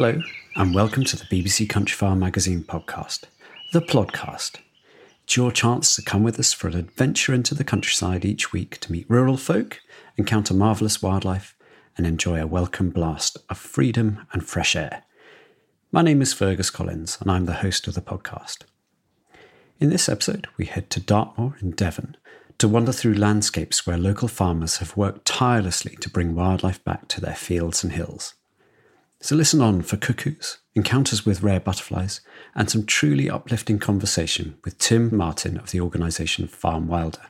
Hello, and welcome to the BBC Countryfile Magazine podcast, The Plodcast. It's your chance to come with us for an adventure into the countryside each week to meet rural folk, encounter marvellous wildlife, and enjoy a welcome blast of freedom and fresh air. My name is Fergus Collins, and I'm the host of the podcast. In this episode, we head to Dartmoor in Devon to wander through landscapes where local farmers have worked tirelessly to bring wildlife back to their fields and hills. So listen on for cuckoos, encounters with rare butterflies, and some truly uplifting conversation with Tim Martin of the organisation Farm Wilder.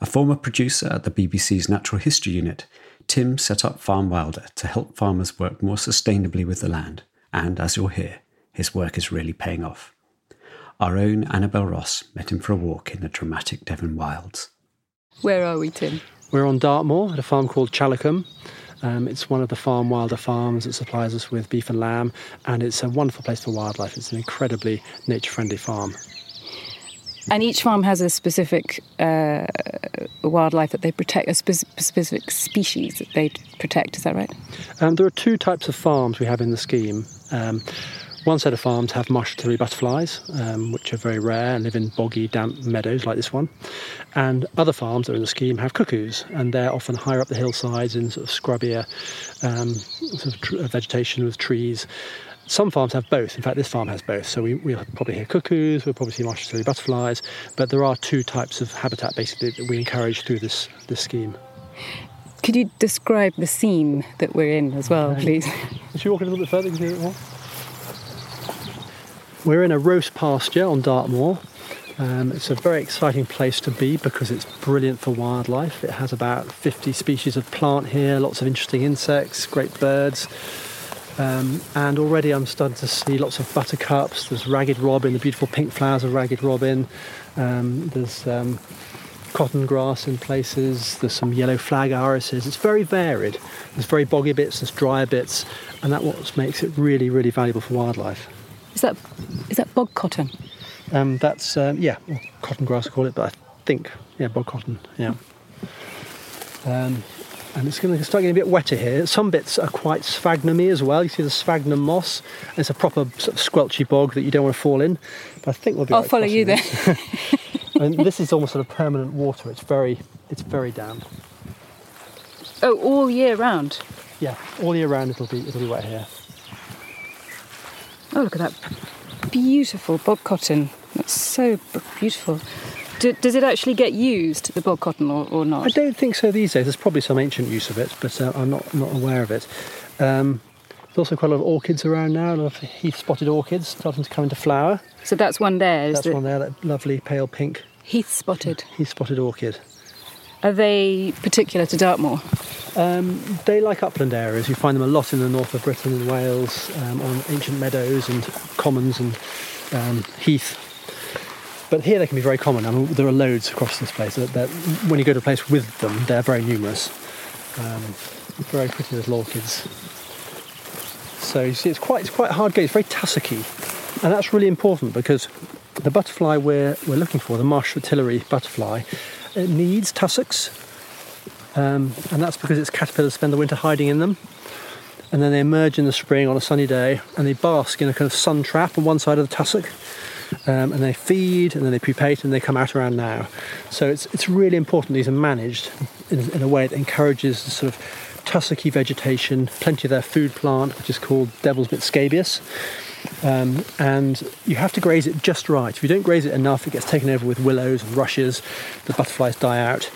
A former producer at the BBC's Natural History Unit, Tim set up Farm Wilder to help farmers work more sustainably with the land, and as you'll hear, his work is really paying off. Our own Annabel Ross met him for a walk in the dramatic Devon wilds. Where are we, Tim? We're on Dartmoor at a farm called Challacombe. Um, it's one of the farm wilder farms that supplies us with beef and lamb, and it's a wonderful place for wildlife. It's an incredibly nature friendly farm. And each farm has a specific uh, wildlife that they protect, a spe- specific species that they protect. Is that right? Um, there are two types of farms we have in the scheme. Um, one set of farms have migratory butterflies, um, which are very rare and live in boggy, damp meadows like this one. And other farms that are in the scheme have cuckoos, and they're often higher up the hillsides in sort of scrubbier um, sort of tr- vegetation with trees. Some farms have both. In fact, this farm has both. So we, will probably hear cuckoos, we'll probably see migratory butterflies, but there are two types of habitat basically that we encourage through this, this scheme. Could you describe the scene that we're in as well, please? Should we walk a little bit further? You can see it more? We're in a rhos pasture on Dartmoor. Um, it's a very exciting place to be because it's brilliant for wildlife. It has about 50 species of plant here, lots of interesting insects, great birds. Um, and already I'm starting to see lots of buttercups. There's ragged robin, the beautiful pink flowers of ragged robin. Um, there's um, cotton grass in places. There's some yellow flag irises. It's very varied. There's very boggy bits, there's drier bits, and that's what makes it really, really valuable for wildlife. Is that is that bog cotton? Um, that's um, yeah, well, cotton grass I call it, but I think yeah, bog cotton. Yeah. Um, and it's going to start getting a bit wetter here. Some bits are quite sphagnum-y as well. You see the sphagnum moss. And it's a proper sort of squelchy bog that you don't want to fall in. But I think we'll be. I'll right follow you there. and this is almost sort of permanent water. It's very, it's very damp. oh, all year round. Yeah, all year round it'll be it'll be wet here. Oh, look at that beautiful bog cotton. That's so beautiful. Do, does it actually get used, the bog cotton, or, or not? I don't think so these days. There's probably some ancient use of it, but uh, I'm not not aware of it. Um, There's also quite a lot of orchids around now, a lot of heath spotted orchids starting to come into flower. So that's one there. Is That's the one there, that lovely pale pink Heath spotted. heath spotted orchid. Are they particular to Dartmoor? Um, they like upland areas. You find them a lot in the north of Britain and Wales, um, on ancient meadows and commons and um, heath. But here they can be very common. I mean, there are loads across this place. That, that when you go to a place with them, they're very numerous. Um, very pretty little orchids. So you see, it's quite it's quite hard gate. It's very tussocky, and that's really important because the butterfly we're we're looking for, the marsh fritillary butterfly, it needs tussocks. Um, and that's because its caterpillars spend the winter hiding in them. And then they emerge in the spring on a sunny day and they bask in a kind of sun trap on one side of the tussock um, and they feed and then they pupate and they come out around now. So it's, it's really important these are managed in, in a way that encourages the sort of tussocky vegetation plenty of their food plant which is called devil's bit scabious um, and you have to graze it just right. If you don't graze it enough, it gets taken over with willows and rushes. The butterflies die out.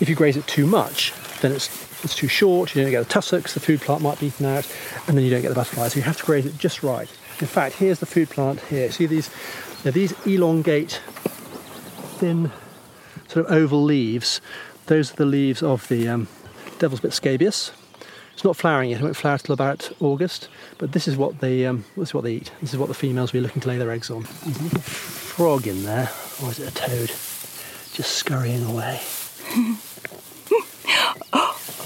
If you graze it too much, then it's it's too short. You don't get the tussocks. The food plant might be eaten out, and then you don't get the butterflies. So you have to graze it just right. In fact, here's the food plant here. See these? Now these elongate, thin, sort of oval leaves. Those are the leaves of the um, devil's bit scabious. It's not flowering yet. It won't flower till about August. But this is what they um, this is what they eat. This is what the females will be looking to lay their eggs on. There's a little frog in there, or is it a toad? Just scurrying away.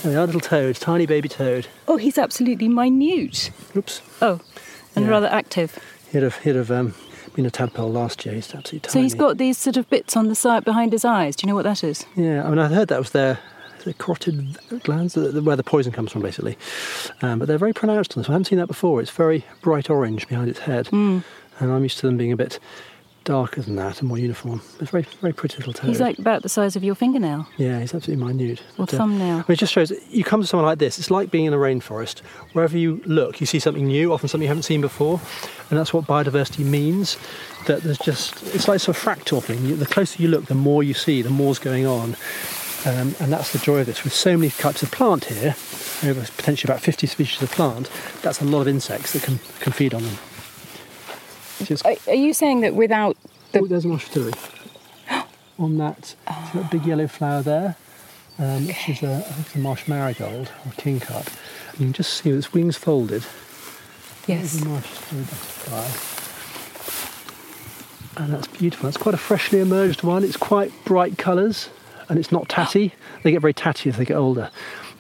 There we are, little toad, tiny baby toad. Oh, he's absolutely minute. Oops. Oh, and Yeah. rather active. He'd have, he'd have um, been a tadpole last year. He's absolutely tiny. So he's got these sort of bits on the side behind his eyes. Do you know what that is? Yeah, I mean, I heard that was their, their parotoid glands, the- the- where the poison comes from, basically. Um, but they're very pronounced on this. I haven't seen that before. It's very bright orange behind its head. Hmm. And I'm used to them being a bit darker than that and more uniform. It's very, very pretty little toad. He's like about the size of your fingernail Yeah, he's absolutely minute. or But, uh, thumbnail. I mean, it just shows you come to someone like this, it's like being in a rainforest. Wherever you look, you see something new, often something you haven't seen before. And that's what biodiversity means. That there's just, it's like sort of fractal thing. The closer you look, the more you see, the more's going on. Um, and that's the joy of this. With so many types of plant here, over potentially about 50 species of plant, that's a lot of insects that can, can feed on them. Just, Are, are you saying that without the oh, there's a marsh fritillary. on that, see that big yellow flower there, um, which is a, it's a marsh marigold or kingcup. And you can just see its wings folded. yes, a marsh fritillary butterfly. And that's beautiful. That's quite a freshly emerged one. It's quite bright colours and it's not tatty. They get very tatty as they get older.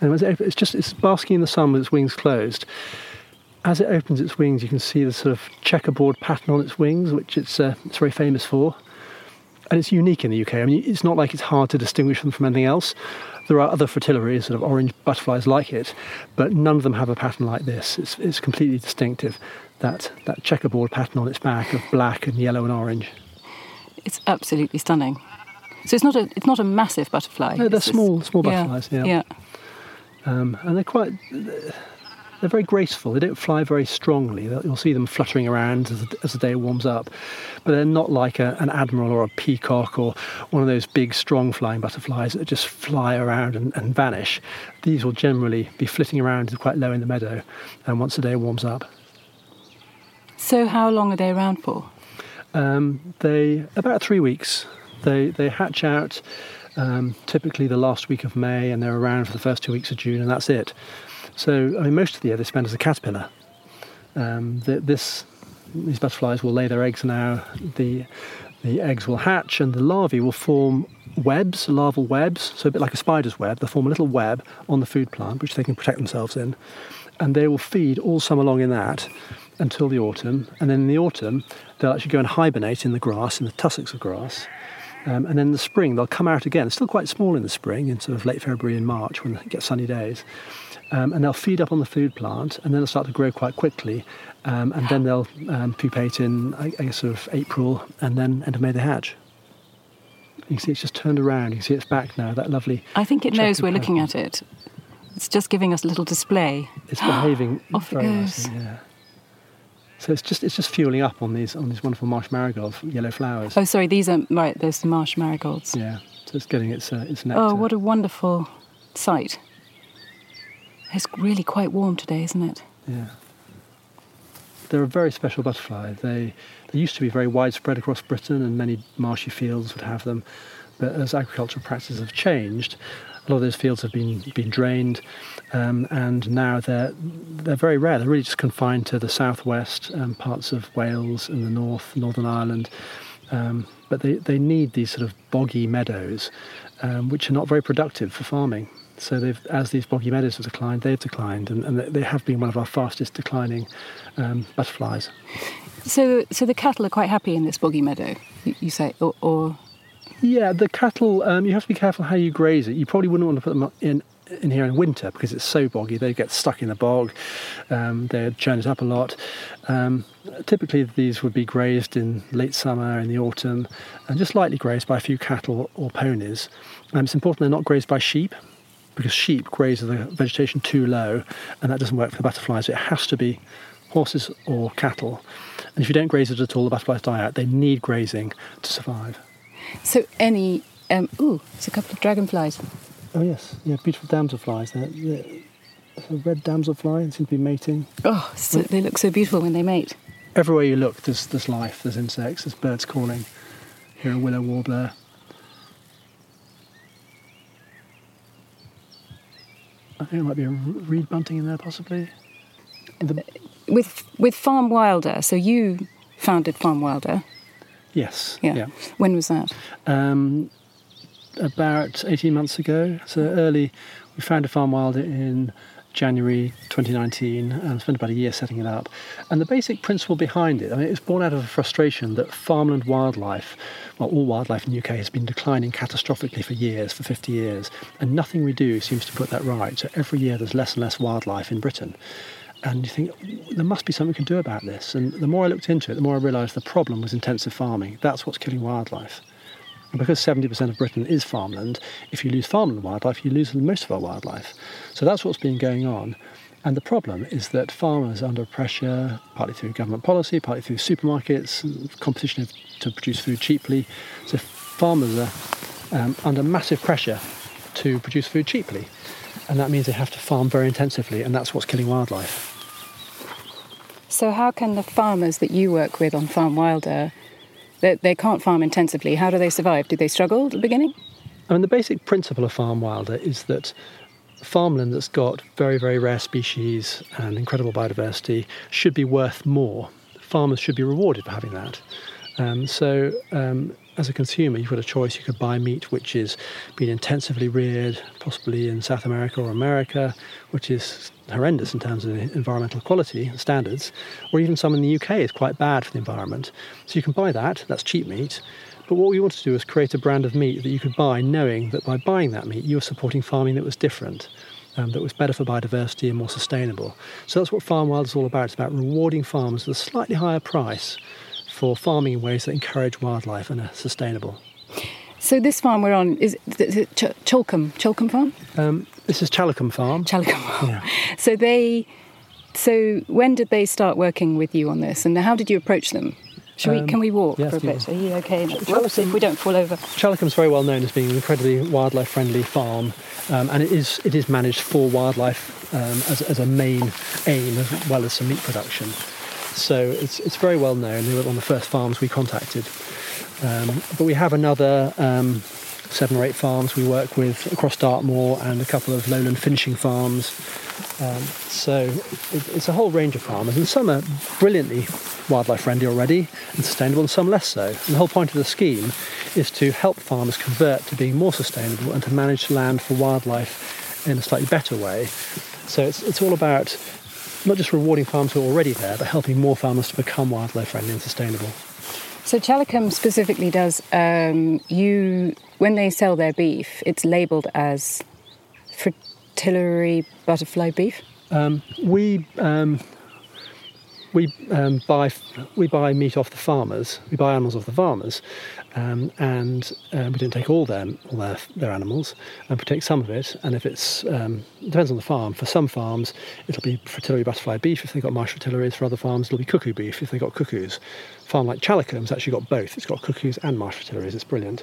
And it's just it's basking in the sun with its wings closed. As it opens its wings, you can see the sort of checkerboard pattern on its wings, which it's uh, it's very famous for. And it's unique in the UK. I mean, it's not like it's hard to distinguish them from anything else. There are other fritillaries, sort of orange butterflies like it, but none of them have a pattern like this. It's, it's completely distinctive. That that checkerboard pattern on its back of black and yellow and orange. it's absolutely stunning. So it's not a it's not a massive butterfly. No, they're It's just- small- small butterflies, yeah. yeah. Um, and they're quite they're very graceful. They don't fly very strongly. You'll see them fluttering around as the, as the day warms up, but they're not like a, an admiral or a peacock or one of those big, strong flying butterflies that just fly around and, and vanish. These will generally be flitting around quite low in the meadow, and once the day warms up, So how long are they around for? um, they about three weeks. They they hatch out um, typically the last week of May, and they're around for the first two weeks of June, and that's it. So I mean, most of the year they spend as a caterpillar. Um, the, this these butterflies will lay their eggs now. The the eggs will hatch, and the larvae will form webs, larval webs. So a bit like a spider's web, they form a little web on the food plant, which they can protect themselves in, and they will feed all summer long in that until the autumn. And then in the autumn, they'll actually go and hibernate in the grass, in the tussocks of grass. Um, and then in the spring, they'll come out again. They're still quite small in the spring, in sort of late February and March when it gets sunny days. Um, and they'll feed up on the food plant, and then they'll start to grow quite quickly. Um, and then they'll um, pupate in, I, I guess, sort of April, and then end of May they hatch. You can see it's just turned around. You can see it's back now. That lovely. I think it knows we're looking at it. It's just giving us a little display. It's behaving Off it very goes. nicely. Yeah. So it's just it's just fueling up on these on these wonderful marsh marigold yellow flowers. Oh, sorry, these are right. There's marsh marigolds. Yeah. So it's getting its uh, its nectar. Oh, what a wonderful sight! It's really quite warm today, isn't it? Yeah. they're a very special butterfly. They they used to be very widespread across Britain, and many marshy fields would have them. But as agricultural practices have changed, a lot of those fields have been been drained, um, and now they're they're very rare. They're really just confined to the southwest um, parts of Wales and the north, Northern Ireland. Um, but they, they need these sort of boggy meadows, um, which are not very productive for farming. So they've, as these boggy meadows have declined, they've declined, and, and they have been one of our fastest declining um, butterflies. So, so the cattle are quite happy in this boggy meadow, you, you say, or, or yeah, the cattle. Um, you have to be careful how you graze it. You probably wouldn't want to put them in in here in winter because it's so boggy. They get stuck in the bog. Um, they churn it up a lot. Um, typically, these would be grazed in late summer, in the autumn, and just lightly grazed by a few cattle or ponies. Um, it's important they're not grazed by sheep because sheep graze the vegetation too low, and that doesn't work for the butterflies. It has to be horses or cattle. And if you don't graze it at all, the butterflies die out. They need grazing to survive. So any um, ooh, it's a couple of dragonflies. Oh yes, yeah, beautiful damselflies. They're, they're, a red damselfly and seem to be mating. Oh, so they look so beautiful when they mate. Everywhere you look, there's there's life. There's insects. There's birds calling. Hear a willow warbler. I think there might be a reed bunting in there, possibly. The... With with Farm Wilder. So you founded Farm Wilder. Yes. Yeah. yeah. When was that? Um, about 18 months ago. So early, we founded Farm Wilder in January 2019 and spent about a year setting it up. And the basic principle behind it, I mean, it's born out of a frustration that farmland wildlife, well, all wildlife in the UK has been declining catastrophically for years, for 50 years, and nothing we do seems to put that right. So every year there's less and less wildlife in Britain and you think there must be something we can do about this. And the more I looked into it, the more I realised the problem was intensive farming. That's what's killing wildlife. And because 70% of Britain is farmland, if you lose farmland wildlife, you lose most of our wildlife. So that's what's been going on. And the problem is that farmers are under pressure, partly through government policy, partly through supermarkets, competition to produce food cheaply. So farmers are um, under massive pressure to produce food cheaply. And that means they have to farm very intensively, and that's what's killing wildlife. So, how can the farmers that you work with on Farm Wilder, they, they can't farm intensively, how do they survive? Do they struggle at the beginning? I mean, the basic principle of Farm Wilder is that farmland that's got very, very rare species and incredible biodiversity should be worth more. Farmers should be rewarded for having that. Um, so, um, as a consumer, you've got a choice. You could buy meat which is been intensively reared, possibly in South America or America, which is horrendous in terms of environmental quality standards, or even some in the UK is quite bad for the environment. So you can buy that, that's cheap meat. But what we wanted to do is create a brand of meat that you could buy knowing that by buying that meat, you were supporting farming that was different. Um, that was better for biodiversity and more sustainable. So that's what Farm Wild is all about. It's about rewarding farmers with a slightly higher price for farming in ways that encourage wildlife and are sustainable. So this farm we're on is, Ch- Cholcombe, Cholcombe Farm. Um, this is Chalcombe Farm. Chalcombe Farm. Yeah. So they, so when did they start working with you on this, and how did you approach them? Should um, we, can we walk yes, for a bit? Are you okay? Ch- if we don't fall over. Chalcombe's very well known as being an incredibly wildlife friendly farm, um, and it is it is managed for wildlife um, as, as a main aim as well as some meat production. So it's, it's very well known. They were one of the first farms we contacted. Um, but we have another um, seven or eight farms we work with across Dartmoor and a couple of lowland finishing farms. Um, so it, it's a whole range of farmers, and some are brilliantly wildlife friendly already and sustainable, and some less so. And the whole point of the scheme is to help farmers convert to being more sustainable and to manage land for wildlife in a slightly better way. So it's, it's all about not just rewarding farms who are already there, but helping more farmers to become wildlife friendly and sustainable. So Chalcombe specifically does um, you when they sell their beef, it's labelled as fritillary butterfly beef. Um, we um, we um, buy we buy meat off the farmers. We buy animals off the farmers, um, and um, we don't take all their all their, their animals, and we take some of it. And if it's um, it depends on the farm. For some farms, it'll be fritillary butterfly beef if they've got marsh fritillaries. For other farms, it'll be cuckoo beef if they've got cuckoos. A farm like Chalcombe's actually got both. It's got cuckoos and marsh fritillaries. It's brilliant.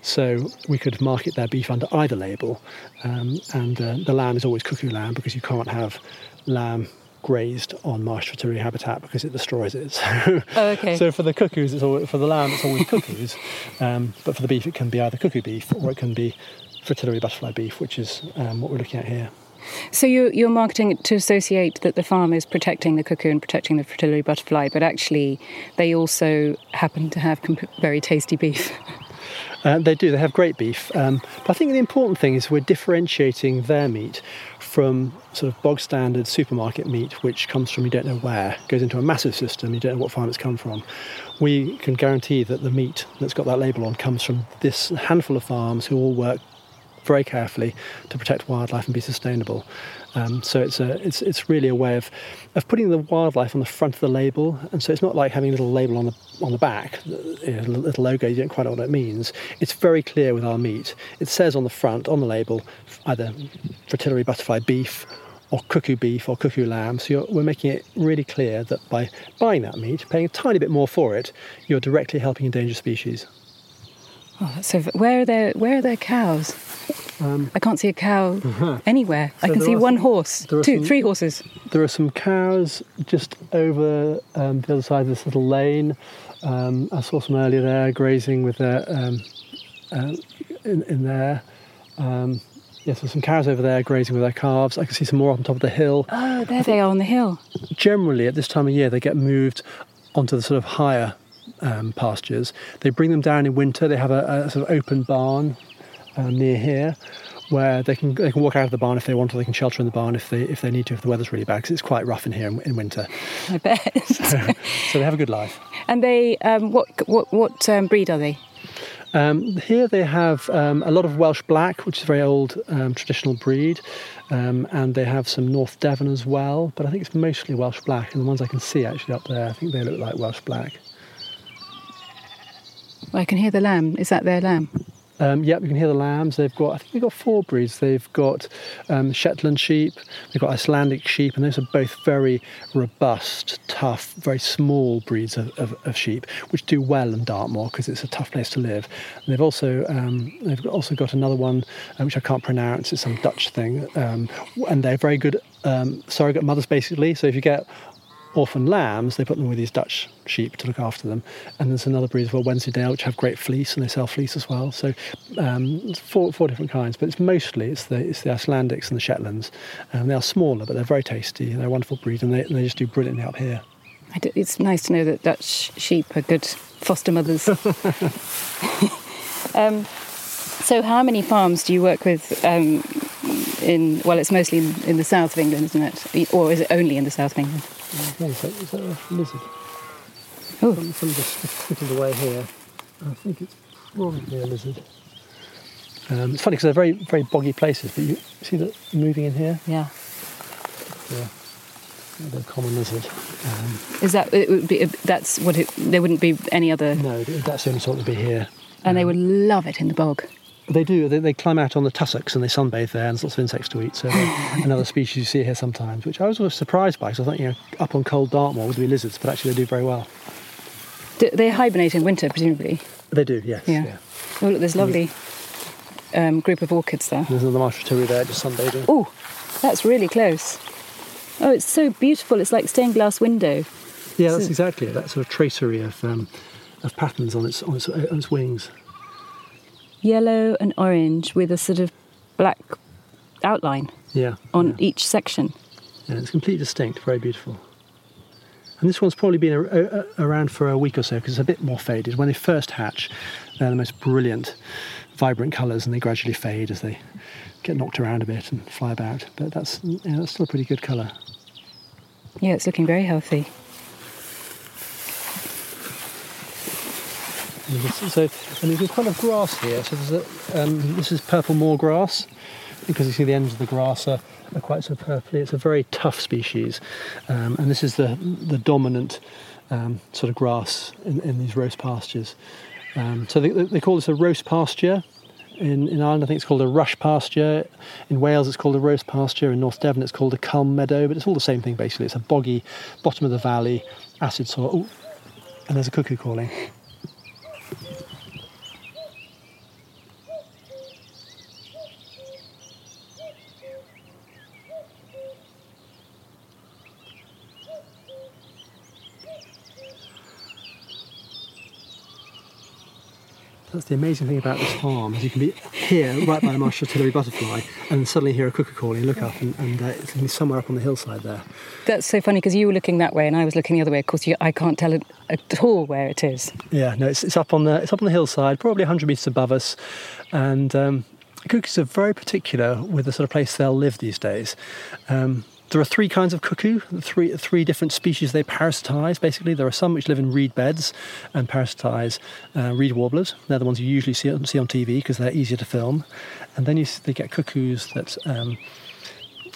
So we could market their beef under either label, um, and uh, the lamb is always cuckoo lamb because you can't have lamb grazed on marsh fritillary habitat because it destroys it. So, Oh, okay. so for the cuckoos, it's always, for the lamb, it's always cuckoos. Um, but for the beef, it can be either cuckoo beef or it can be fritillary butterfly beef, which is um, what we're looking at here. So you're, you're marketing it to associate that the farm is protecting the cuckoo and protecting the fritillary butterfly, but actually they also happen to have comp- very tasty beef. Uh, they do. They have great beef. Um, but I think the important thing is we're differentiating their meat from sort of bog standard supermarket meat, which comes from you don't know where, goes into a massive system, you don't know what farm it's come from. We can guarantee that the meat that's got that label on comes from this handful of farms who all work very carefully to protect wildlife and be sustainable. Um, so it's a, it's it's really a way of of putting the wildlife on the front of the label, and so it's not like having a little label on the on the back, you know, a little logo. You don't quite know what it means. It's very clear with our meat. It says on the front on the label either fritillary butterfly beef or cuckoo beef or cuckoo lamb. So we're making it really clear that by buying that meat, paying a tiny bit more for it, you're directly helping endangered species. Oh, so where are their where are their cows? I can't see a cow anywhere. I Um, So can see one some- horse, two, some- three horses. There are some cows just over um, the other side of this little lane. Um, I saw some earlier there grazing with their um, uh, in, in there. Um, yes, there's some cows over there grazing with their calves. I can see some more up on top of the hill. Oh, there they are on the hill. Generally, at this time of year, they get moved onto the sort of higher um, pastures. They bring them down in winter. They have a, a sort of open barn um, near here where they can they can walk out of the barn if they want, or they can shelter in the barn if they if they need to if the weather's really bad because it's quite rough in here in, in winter. I bet. So they have a good life. and they, um, what what what um, breed are they? Um, here they have um, a lot of Welsh Black, which is a very old um, traditional breed, um, and they have some North Devon as well. But I think it's mostly Welsh Black, and the ones I can see actually up there, I think they look like Welsh Black. I can hear the lamb. Is that their lamb? Um, yep, you can hear the lambs. They've got, I think they've got four breeds. They've got um, Shetland sheep, they've got Icelandic sheep, and those are both very robust, tough, very small breeds of, of, of sheep, which do well in Dartmoor because it's a tough place to live. And they've also um, they've also got another one uh, which I can't pronounce. It's some Dutch thing, um, and they're very good um, surrogate mothers basically. So if you get orphan lambs, they put them with these Dutch sheep to look after them. And there's another breed as well, Wensleydale, which have great fleece, and they sell fleece as well. So um, four, four different kinds, but it's mostly it's the it's the Icelandics and the Shetlands. Um, they are smaller, but they're very tasty. They're a wonderful breed, and they, and they just do brilliantly up here. I d- it's nice to know that Dutch sheep are good foster mothers. um, so, how many farms do you work with? Um, in well, it's mostly in, in the south of England, isn't it? Or is it only in the south of England? Okay, so is that a lizard? Oh, Some, some just skittled away here. I think it's probably a lizard. Um, it's funny because they're very very boggy places, but you see that moving in here. yeah. Yeah, the common lizard. Um, Is that it would be? That's what it. There wouldn't be any other, no, that's the only sort to be here. and they would love it in the bog. They do. They, they climb out on the tussocks and they sunbathe there, and there's lots of insects to eat. So another species you see here sometimes, which I was always surprised by because I thought you know up on cold Dartmoor would be lizards, but actually they do very well. Do they hibernate in winter, presumably. They do, yes. Yeah. Oh, look, there's a lovely um, group of orchids there. There's another marsh fritillary there just sunbathing. Oh, that's really close. Oh, it's so beautiful. It's like stained glass window. yeah, that's so- exactly it. That sort of tracery of um, of patterns on its on its, on its wings. Yellow and orange with a sort of black outline Yeah. on yeah. each section. Yeah, it's completely distinct, very beautiful. And this one's probably been a, a, around for a week or so because it's a bit more faded. When they first hatch, they're the most brilliant, vibrant colours, and they gradually fade as they get knocked around a bit and fly about. But that's yeah, that's still a pretty good colour. Yeah, it's looking very healthy. And this- So, and there's a kind of grass here. So a, um, this is purple moor grass because you see the ends of the grass are, are quite so purpley. It's a very tough species, um, and this is the the dominant um, sort of grass in, in these rhos pastures. Um, so they, they call this a rhos pasture. In, in Ireland, I think it's called a rush pasture. In Wales, it's called a rhos pasture. In North Devon, it's called a culm meadow. But it's all the same thing basically. It's a boggy bottom of the valley, acid soil. Ooh, and there's a cuckoo calling. That's the amazing thing about this farm, is you can be here, right by a marsh fritillary butterfly, and suddenly hear a cuckoo calling, look up, and, and uh, it's going to be somewhere up on the hillside there. That's so funny because you were looking that way and I was looking the other way. Of course, you, I can't tell at all where it is. Yeah, no, it's, it's up on the it's up on the hillside, probably 100 metres above us, and um, cuckoos are very particular with the sort of place they'll live these days. Um, there are three kinds of cuckoo, three three different species they parasitize. Basically, there are some which live in reed beds and parasitize uh, reed warblers. They're the ones you usually see, see on TV because they're easier to film. And then you they get cuckoos that um,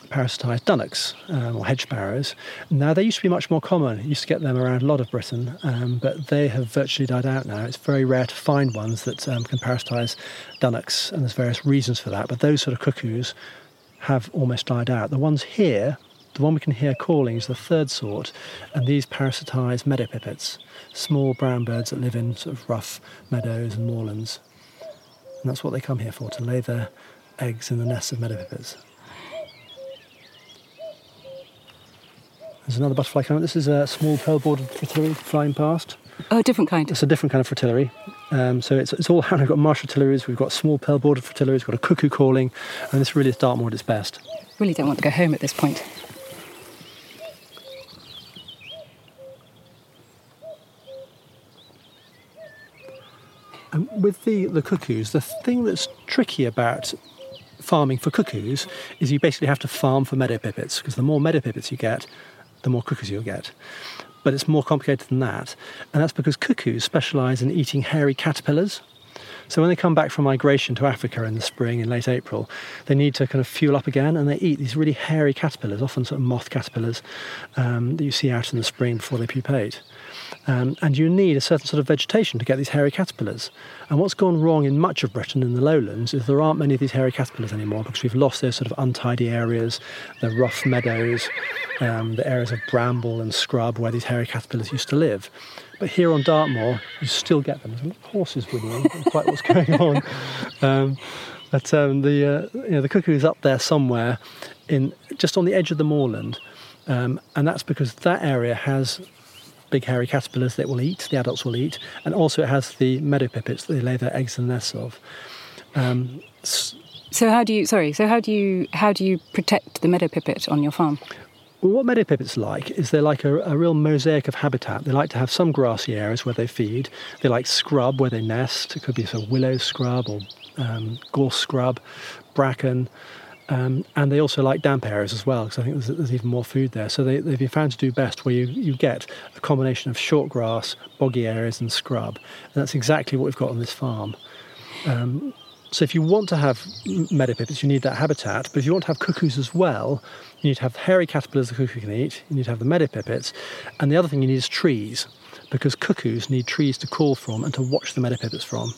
parasitise dunnocks um, or hedge sparrows. Now, they used to be much more common. You used to get them around a lot of Britain, um, but they have virtually died out now. It's very rare to find ones that um, can parasitise dunnocks, and there's various reasons for that. But those sort of cuckoos have almost died out. The ones here the one we can hear calling is the third sort, and these parasitise meadow pipits, small brown birds that live in sort of rough meadows and moorlands. And that's what they come here for, to lay their eggs in the nests of meadow pipits. There's another butterfly coming. This is a small pearl-bordered fritillary flying past. Oh, a different kind. It's a different kind of fritillary. Um, so it's, it's all around. We've got marsh fritillaries, we've got small pearl-bordered fritillaries, we've got a cuckoo calling, and this really is Dartmoor at its best. Really don't want to go home at this point. And with the, the cuckoos, the thing that's tricky about farming for cuckoos is you basically have to farm for meadow pipits because the more meadow pipits you get, the more cuckoos you'll get. But it's more complicated than that, and that's because cuckoos specialise in eating hairy caterpillars. So when they come back from migration to Africa in the spring in late April, they need to kind of fuel up again, and they eat these really hairy caterpillars, often sort of moth caterpillars um, that you see out in the spring before they pupate. Um, and you need a certain sort of vegetation to get these hairy caterpillars. And what's gone wrong in much of Britain in the lowlands is there aren't many of these hairy caterpillars anymore because we've lost those sort of untidy areas, the rough meadows, um, the areas of bramble and scrub where these hairy caterpillars used to live. But here on Dartmoor, you still get them. There's horses whinnying, quite what's going on. Um, but um, the uh, you know the cuckoo is up there somewhere, in just on the edge of the moorland, um, and that's because that area has big hairy caterpillars that will eat, the adults will eat, and also it has the meadow pipits that they lay their eggs and nests of. Um, so how do you sorry? So how do you how do you protect the meadow pipit on your farm? Well, what meadow pipits like is they're like a, a, real mosaic of habitat. They like to have some grassy areas where they feed. They like scrub where they nest. It could be a willow scrub or um, gorse scrub, bracken. Um, and they also like damp areas as well because I think there's, there's, even more food there. So they, have been found to do best where you, you get a combination of short grass, boggy areas, and scrub. And that's exactly what we've got on this farm. Um, so if you want to have meadow pipits, you need that habitat. But if you want to have cuckoos as well, you need to have hairy caterpillars the cuckoo can eat. You need to have the meadow pipits. And the other thing you need is trees because cuckoos need trees to call from and to watch the meadow pipits from.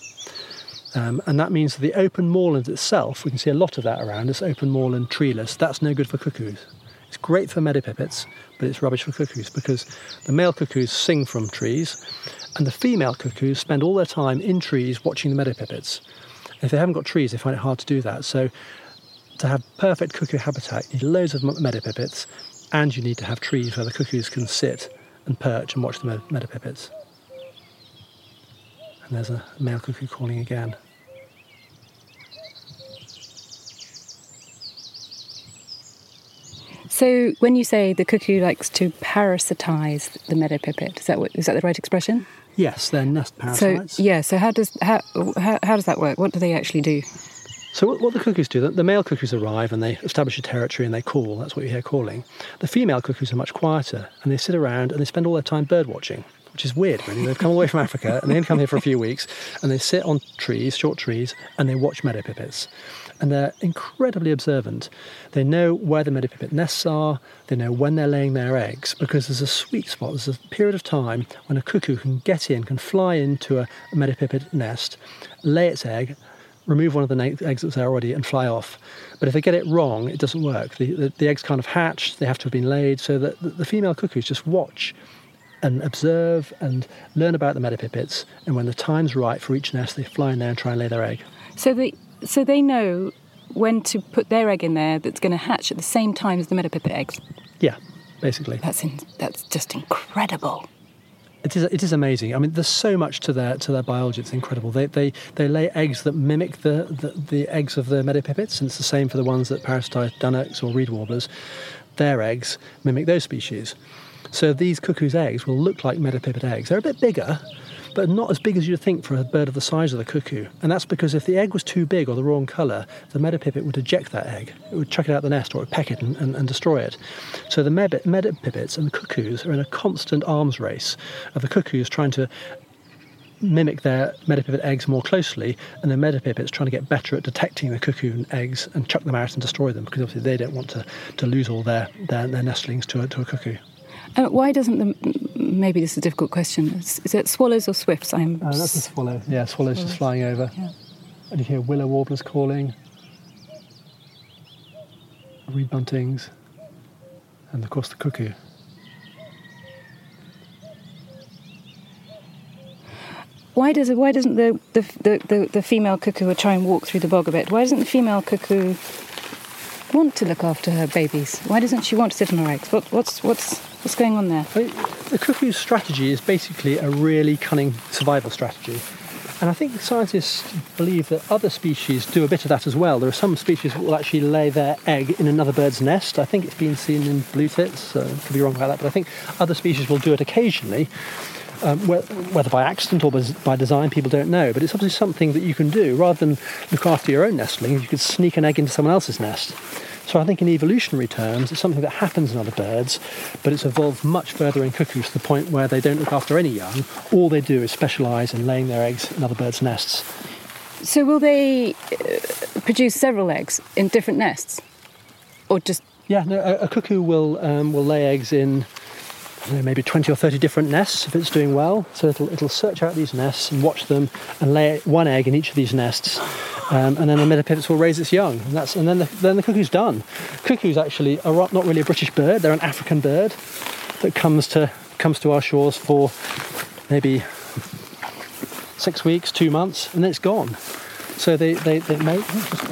Um, and that means that the open moorland itself, we can see a lot of that around, this open moorland treeless, that's no good for cuckoos. It's great for meadow pipits, but it's rubbish for cuckoos because the male cuckoos sing from trees and the female cuckoos spend all their time in trees watching the meadow pipits. And if they haven't got trees, they find it hard to do that. So to have perfect cuckoo habitat, you need loads of meadow pipits and you need to have trees where the cuckoos can sit and perch and watch the meadow pipits. And there's a male cuckoo calling again. So, when you say the cuckoo likes to parasitize the meadow pipit, is that what, is that the right expression? Yes, they're nest parasites. So, yeah. So, how does how, how, how does that work? What do they actually do? So what, what, the cuckoos do, the, the, male cuckoos arrive and they establish a territory and they call. That's what you hear calling. The female cuckoos are much quieter and they sit around and they spend all their time bird watching which is weird, really. They've come all the way from Africa and they come here for a few weeks and they sit on trees, short trees, and they watch meadow pipits. And they're incredibly observant. They know where the meadow pipit nests are, they know when they're laying their eggs, because there's a sweet spot, there's a period of time when a cuckoo can get in, can fly into a meadow pipit nest, lay its egg, remove one of the eggs that's there already and fly off. But if they get it wrong, it doesn't work. The, the, the eggs kind of hatch, they have to have been laid, so that the female cuckoos just watch and observe and learn about the meadow pipits. And when the time's right for each nest, they fly in there and try and lay their egg. So they, so they know when to put their egg in there that's going to hatch at the same time as the meadow pipit eggs. Yeah, basically. That's in, that's just incredible. It is, it is amazing. I mean, there's so much to their to their biology. It's incredible. They they, they lay eggs that mimic the, the, the eggs of the meadowpipits, and it's the same for the ones that parasitize dunnocks or reed warblers. Their eggs mimic those species. So these cuckoo's eggs will look like meadowpipit eggs. They're a bit bigger, but not as big as you'd think for a bird of the size of the cuckoo. And that's because if the egg was too big or the wrong colour, the meadowpipit would eject that egg. It would chuck it out the nest or it would peck it and, and, and destroy it. So the meadowpipits and the cuckoos are in a constant arms race of the cuckoos trying to mimic their meadowpipit eggs more closely, and the meadowpipits trying to get better at detecting the cuckoo eggs and chuck them out and destroy them because obviously they don't want to, to lose all their, their, their nestlings to a, to a cuckoo. Uh, why doesn't the maybe this is a difficult question? Is, is it swallows or swifts? I'm. Uh, that's a swallow. Yeah, swallows, swallows. just flying over. Yeah. And you hear willow warblers calling, reed buntings, and of course the cuckoo. Why does it, why doesn't the, the, the, the, female cuckoo try and walk through the bog a bit? Why doesn't the female cuckoo want to look after her babies? Why doesn't she want to sit on her eggs? What, what's, what's, what's going on there? The cuckoo's strategy is basically a really cunning survival strategy. And I think scientists believe that other species do a bit of that as well. There are some species that will actually lay their egg in another bird's nest. I think it's been seen in blue tits. Uh, could be wrong about that, but I think other species will do it occasionally. Um, whether by accident or by design, people don't know. But it's obviously something that you can do. Rather than look after your own nestlings, you could sneak an egg into someone else's nest. So I think in evolutionary terms, it's something that happens in other birds, but it's evolved much further in cuckoos to the point where they don't look after any young. All they do is specialise in laying their eggs in other birds' nests. So will they uh, produce several eggs in different nests, or just? Yeah, no. A, a cuckoo will um, will lay eggs in know, maybe 20 or 30 different nests if it's doing well. So it'll, it'll search out these nests and watch them and lay one egg in each of these nests. Um, and then the meadowpipits will raise its young, and that's and then the, then the cuckoo's done. Cuckoos actually are not really a British bird; they're an African bird that comes to comes to our shores for maybe six weeks, two months, and then it's gone. So they, they, they mate.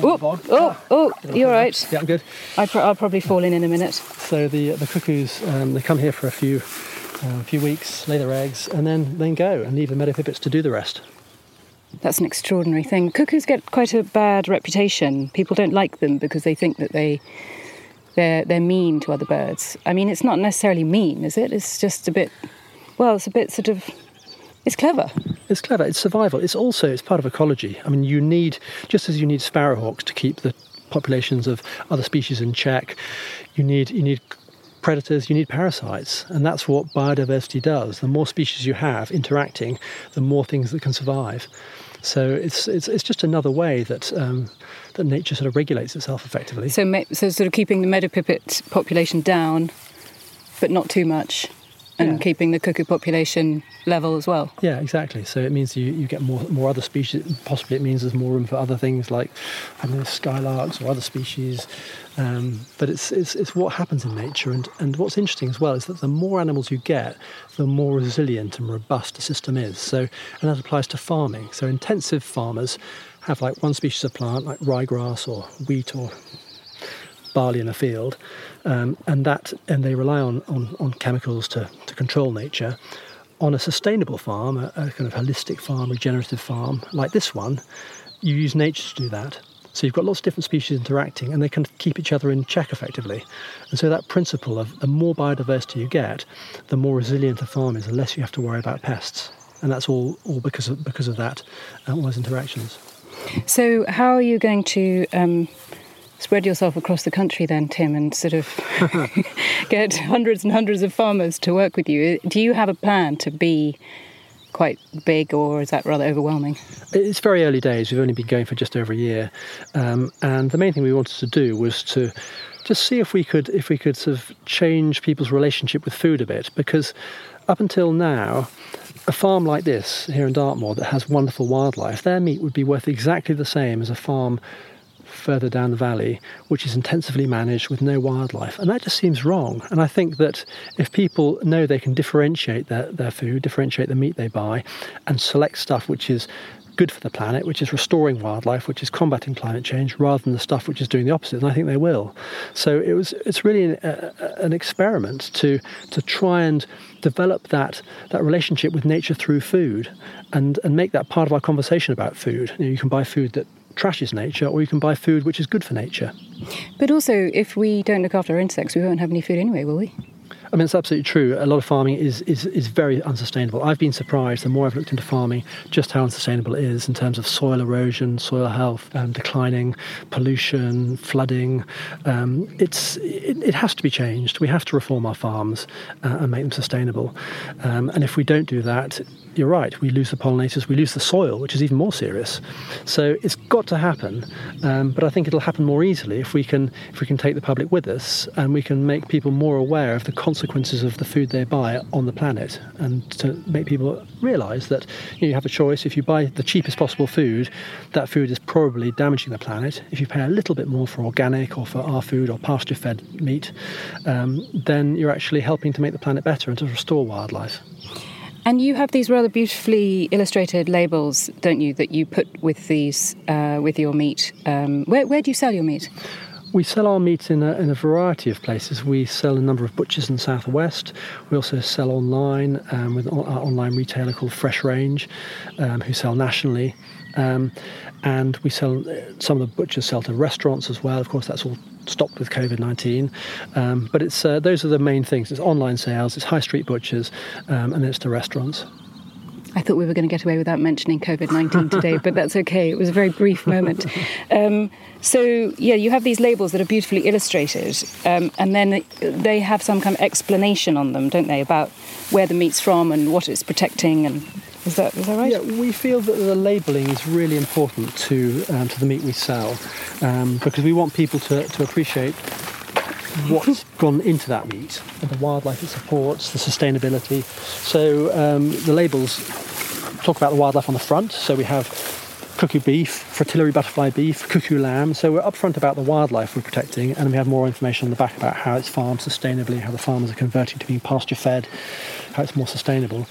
Oh, oh, oh, oh you're right. Yeah, I'm good. I will probably fall in in a minute. So the the cuckoos um, they come here for a few uh, a few weeks, lay their eggs, and then then go and leave the meadowpipits to do the rest. That's an extraordinary thing. Cuckoos get quite a bad reputation. People don't like them because they think that they they're they're mean to other birds. I mean, it's not necessarily mean, is it? It's just a bit. Well, it's a bit sort of it's clever. It's clever. It's survival. It's also it's part of ecology. I mean, you need just as you need sparrowhawks to keep the populations of other species in check. You need you need predators, you need parasites, and that's what biodiversity does. The more species you have interacting, the more things that can survive. So it's it's, it's just another way that um, that nature sort of regulates itself effectively. So so sort of keeping the meadowpipit population down, but not too much and yeah. keeping the cuckoo population level as well. Yeah, exactly. So it means you, you get more more other species. Possibly it means there's more room for other things like I know, skylarks or other species. Um, but it's, it's it's what happens in nature, and and what's interesting as well is that the more animals you get, the more resilient and robust the system is. So and that applies to farming. So intensive farmers have like one species of plant like ryegrass or wheat or barley in a field, um, and that and they rely on, on, on chemicals to, to control nature. On a sustainable farm, a, a kind of holistic farm, regenerative farm like this one, you use nature to do that. So you've got lots of different species interacting and they can keep each other in check effectively. And so that principle of the more biodiversity you get, the more resilient a farm is, the less you have to worry about pests. And that's all, all because, of, because of that, uh, all those interactions. So how are you going to um, spread yourself across the country then, Tim, and sort of get hundreds and hundreds of farmers to work with you. Do you have a plan to be quite big, or is that rather overwhelming? It's very early days. We've only been going for just over a year, um, and the main thing we wanted to do was to just see if we could if we could sort of change people's relationship with food a bit, because up until now. A farm like this here in Dartmoor that has wonderful wildlife, their meat would be worth exactly the same as a farm further down the valley, which is intensively managed with no wildlife. And that just seems wrong. And I think that if people know they can differentiate their, their food, differentiate the meat they buy, and select stuff which is good for the planet, which is restoring wildlife, which is combating climate change, rather than the stuff which is doing the opposite. And I think they will. So it was it's really an, a, an experiment to to try and develop that that relationship with nature through food, and and make that part of our conversation about food. You, know, you can buy food that trashes nature, or you can buy food which is good for nature. But also, if we don't look after our insects, we won't have any food anyway, will we? I mean, it's absolutely true. A lot of farming is, is, is very unsustainable. I've been surprised, the more I've looked into farming, just how unsustainable it is in terms of soil erosion, soil health, um, declining, pollution, flooding. Um, it's, it, it, has to be changed. We have to reform our farms uh, and make them sustainable. Um, and if we don't do that, you're right, we lose the pollinators, we lose the soil, which is even more serious. So it's got to happen. Um, but I think it'll happen more easily if we can if we can take the public with us and we can make people more aware of the consequences of the food they buy on the planet and to make people realise that you, know, you have a choice. If you buy the cheapest possible food, that food is probably damaging the planet. If you pay a little bit more for organic or for our food or pasture fed meat, um, then you're actually helping to make the planet better and to restore wildlife. And you have these rather beautifully illustrated labels, don't you, that you put with these uh, with your meat? Um, where, where do you sell your meat? We sell our meat in a, in a, variety of places. We sell a number of butchers in the southwest. We also sell online um, with our online retailer called Fresh Range, um, who sell nationally. Um, and we sell some of the butchers sell to restaurants as well. Of course, that's all stopped with COVID nineteen, um, but it's uh, those are the main things. It's online sales, it's high street butchers, um, and it's to restaurants. I thought we were going to get away without mentioning COVID 19 today, but that's okay. It was a very brief moment. Um, so, yeah, you have these labels that are beautifully illustrated, um, and then they have some kind of explanation on them, don't they, about where the meat's from and what it's protecting and is that, is that right? Yeah, we feel that the labelling is really important to um, to the meat we sell um, because we want people to, to appreciate what's gone into that meat and the wildlife it supports, the sustainability. So um, the labels talk about the wildlife on the front. So we have cuckoo beef, fritillary butterfly beef, cuckoo lamb. So we're upfront about the wildlife we're protecting, and we have more information on the back about how it's farmed sustainably, how the farmers are converting to being pasture fed, how it's more sustainable.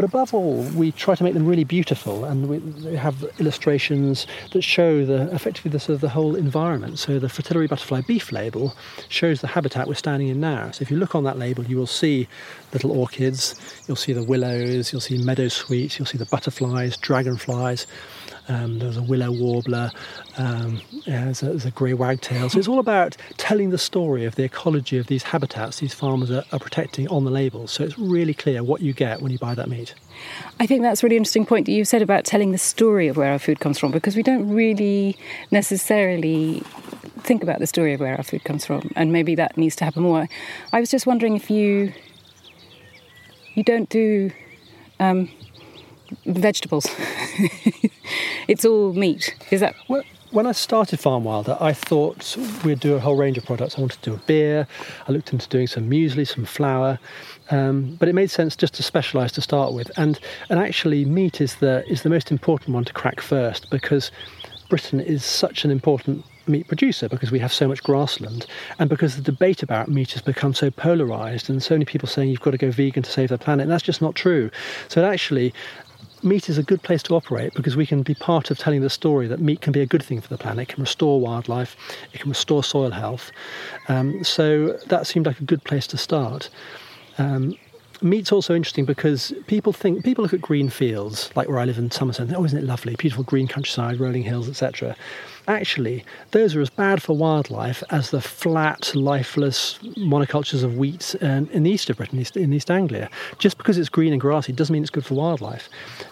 But above all, we try to make them really beautiful, and we have illustrations that show the effectively the sort of the whole environment. So the fritillary butterfly beef label shows the habitat we're standing in now. So if you look on that label, you will see little orchids, you'll see the willows, you'll see meadow sweets, you'll see the butterflies, dragonflies. Um, there's a willow warbler, um, yeah, there's a, there's a grey wagtail. So it's all about telling the story of the ecology of these habitats these farmers are, are protecting on the labels. So it's really clear what you get when you buy that meat. I think that's a really interesting point that you said about telling the story of where our food comes from because we don't really necessarily think about the story of where our food comes from, and maybe that needs to happen more. I was just wondering if you you don't do um, vegetables. it's all meat. Is that? Well, when I started Farm Wilder, I thought we'd do a whole range of products. I wanted to do a beer. I looked into doing some muesli, some flour, um, but it made sense just to specialise to start with. And and actually, meat is the is the most important one to crack first because Britain is such an important meat producer because we have so much grassland and because the debate about meat has become so polarized and so many people saying you've got to go vegan to save the planet and that's just not true so actually meat is a good place to operate because we can be part of telling the story that meat can be a good thing for the planet, it can restore wildlife, it can restore soil health. Um, so that seemed like a good place to start. Um, meat's also interesting because people think people look at green fields like where I live in Somerset. And, oh, isn't it lovely? Beautiful green countryside, rolling hills, etc. Actually, those are as bad for wildlife as the flat, lifeless monocultures of wheat in, in the east of Britain, in East Anglia. Just because it's green and grassy doesn't mean it's good for wildlife.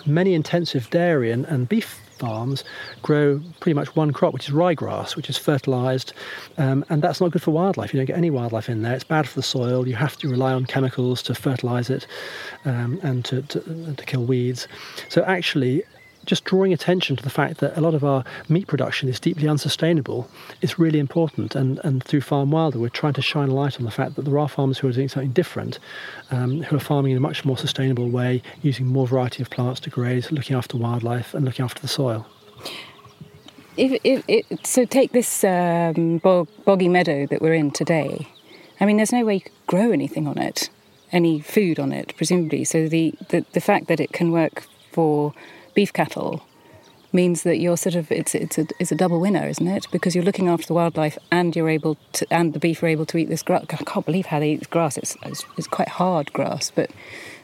Many intensive dairy and, and beef farms grow pretty much one crop, which is ryegrass, which is fertilised, um, and that's not good for wildlife. You don't get any wildlife in there. It's bad for the soil. You have to rely on chemicals to fertilise it um, and to, to, to kill weeds. So actually, just drawing attention to the fact that a lot of our meat production is deeply unsustainable is really important. And, and through Farm Wilder, we're trying to shine a light on the fact that there are farmers who are doing something different, um, who are farming in a much more sustainable way, using more variety of plants to graze, looking after wildlife, and looking after the soil. If, if, if, so take this um, bog, boggy meadow that we're in today. I mean, there's no way you could grow anything on it, any food on it, presumably. So the, the, the fact that it can work for beef cattle means that you're sort of it's it's a it's a double winner, isn't it? Because you're looking after the wildlife and you're able to and the beef are able to eat this grass. I can't believe how they eat grass. It's it's, it's quite hard grass, but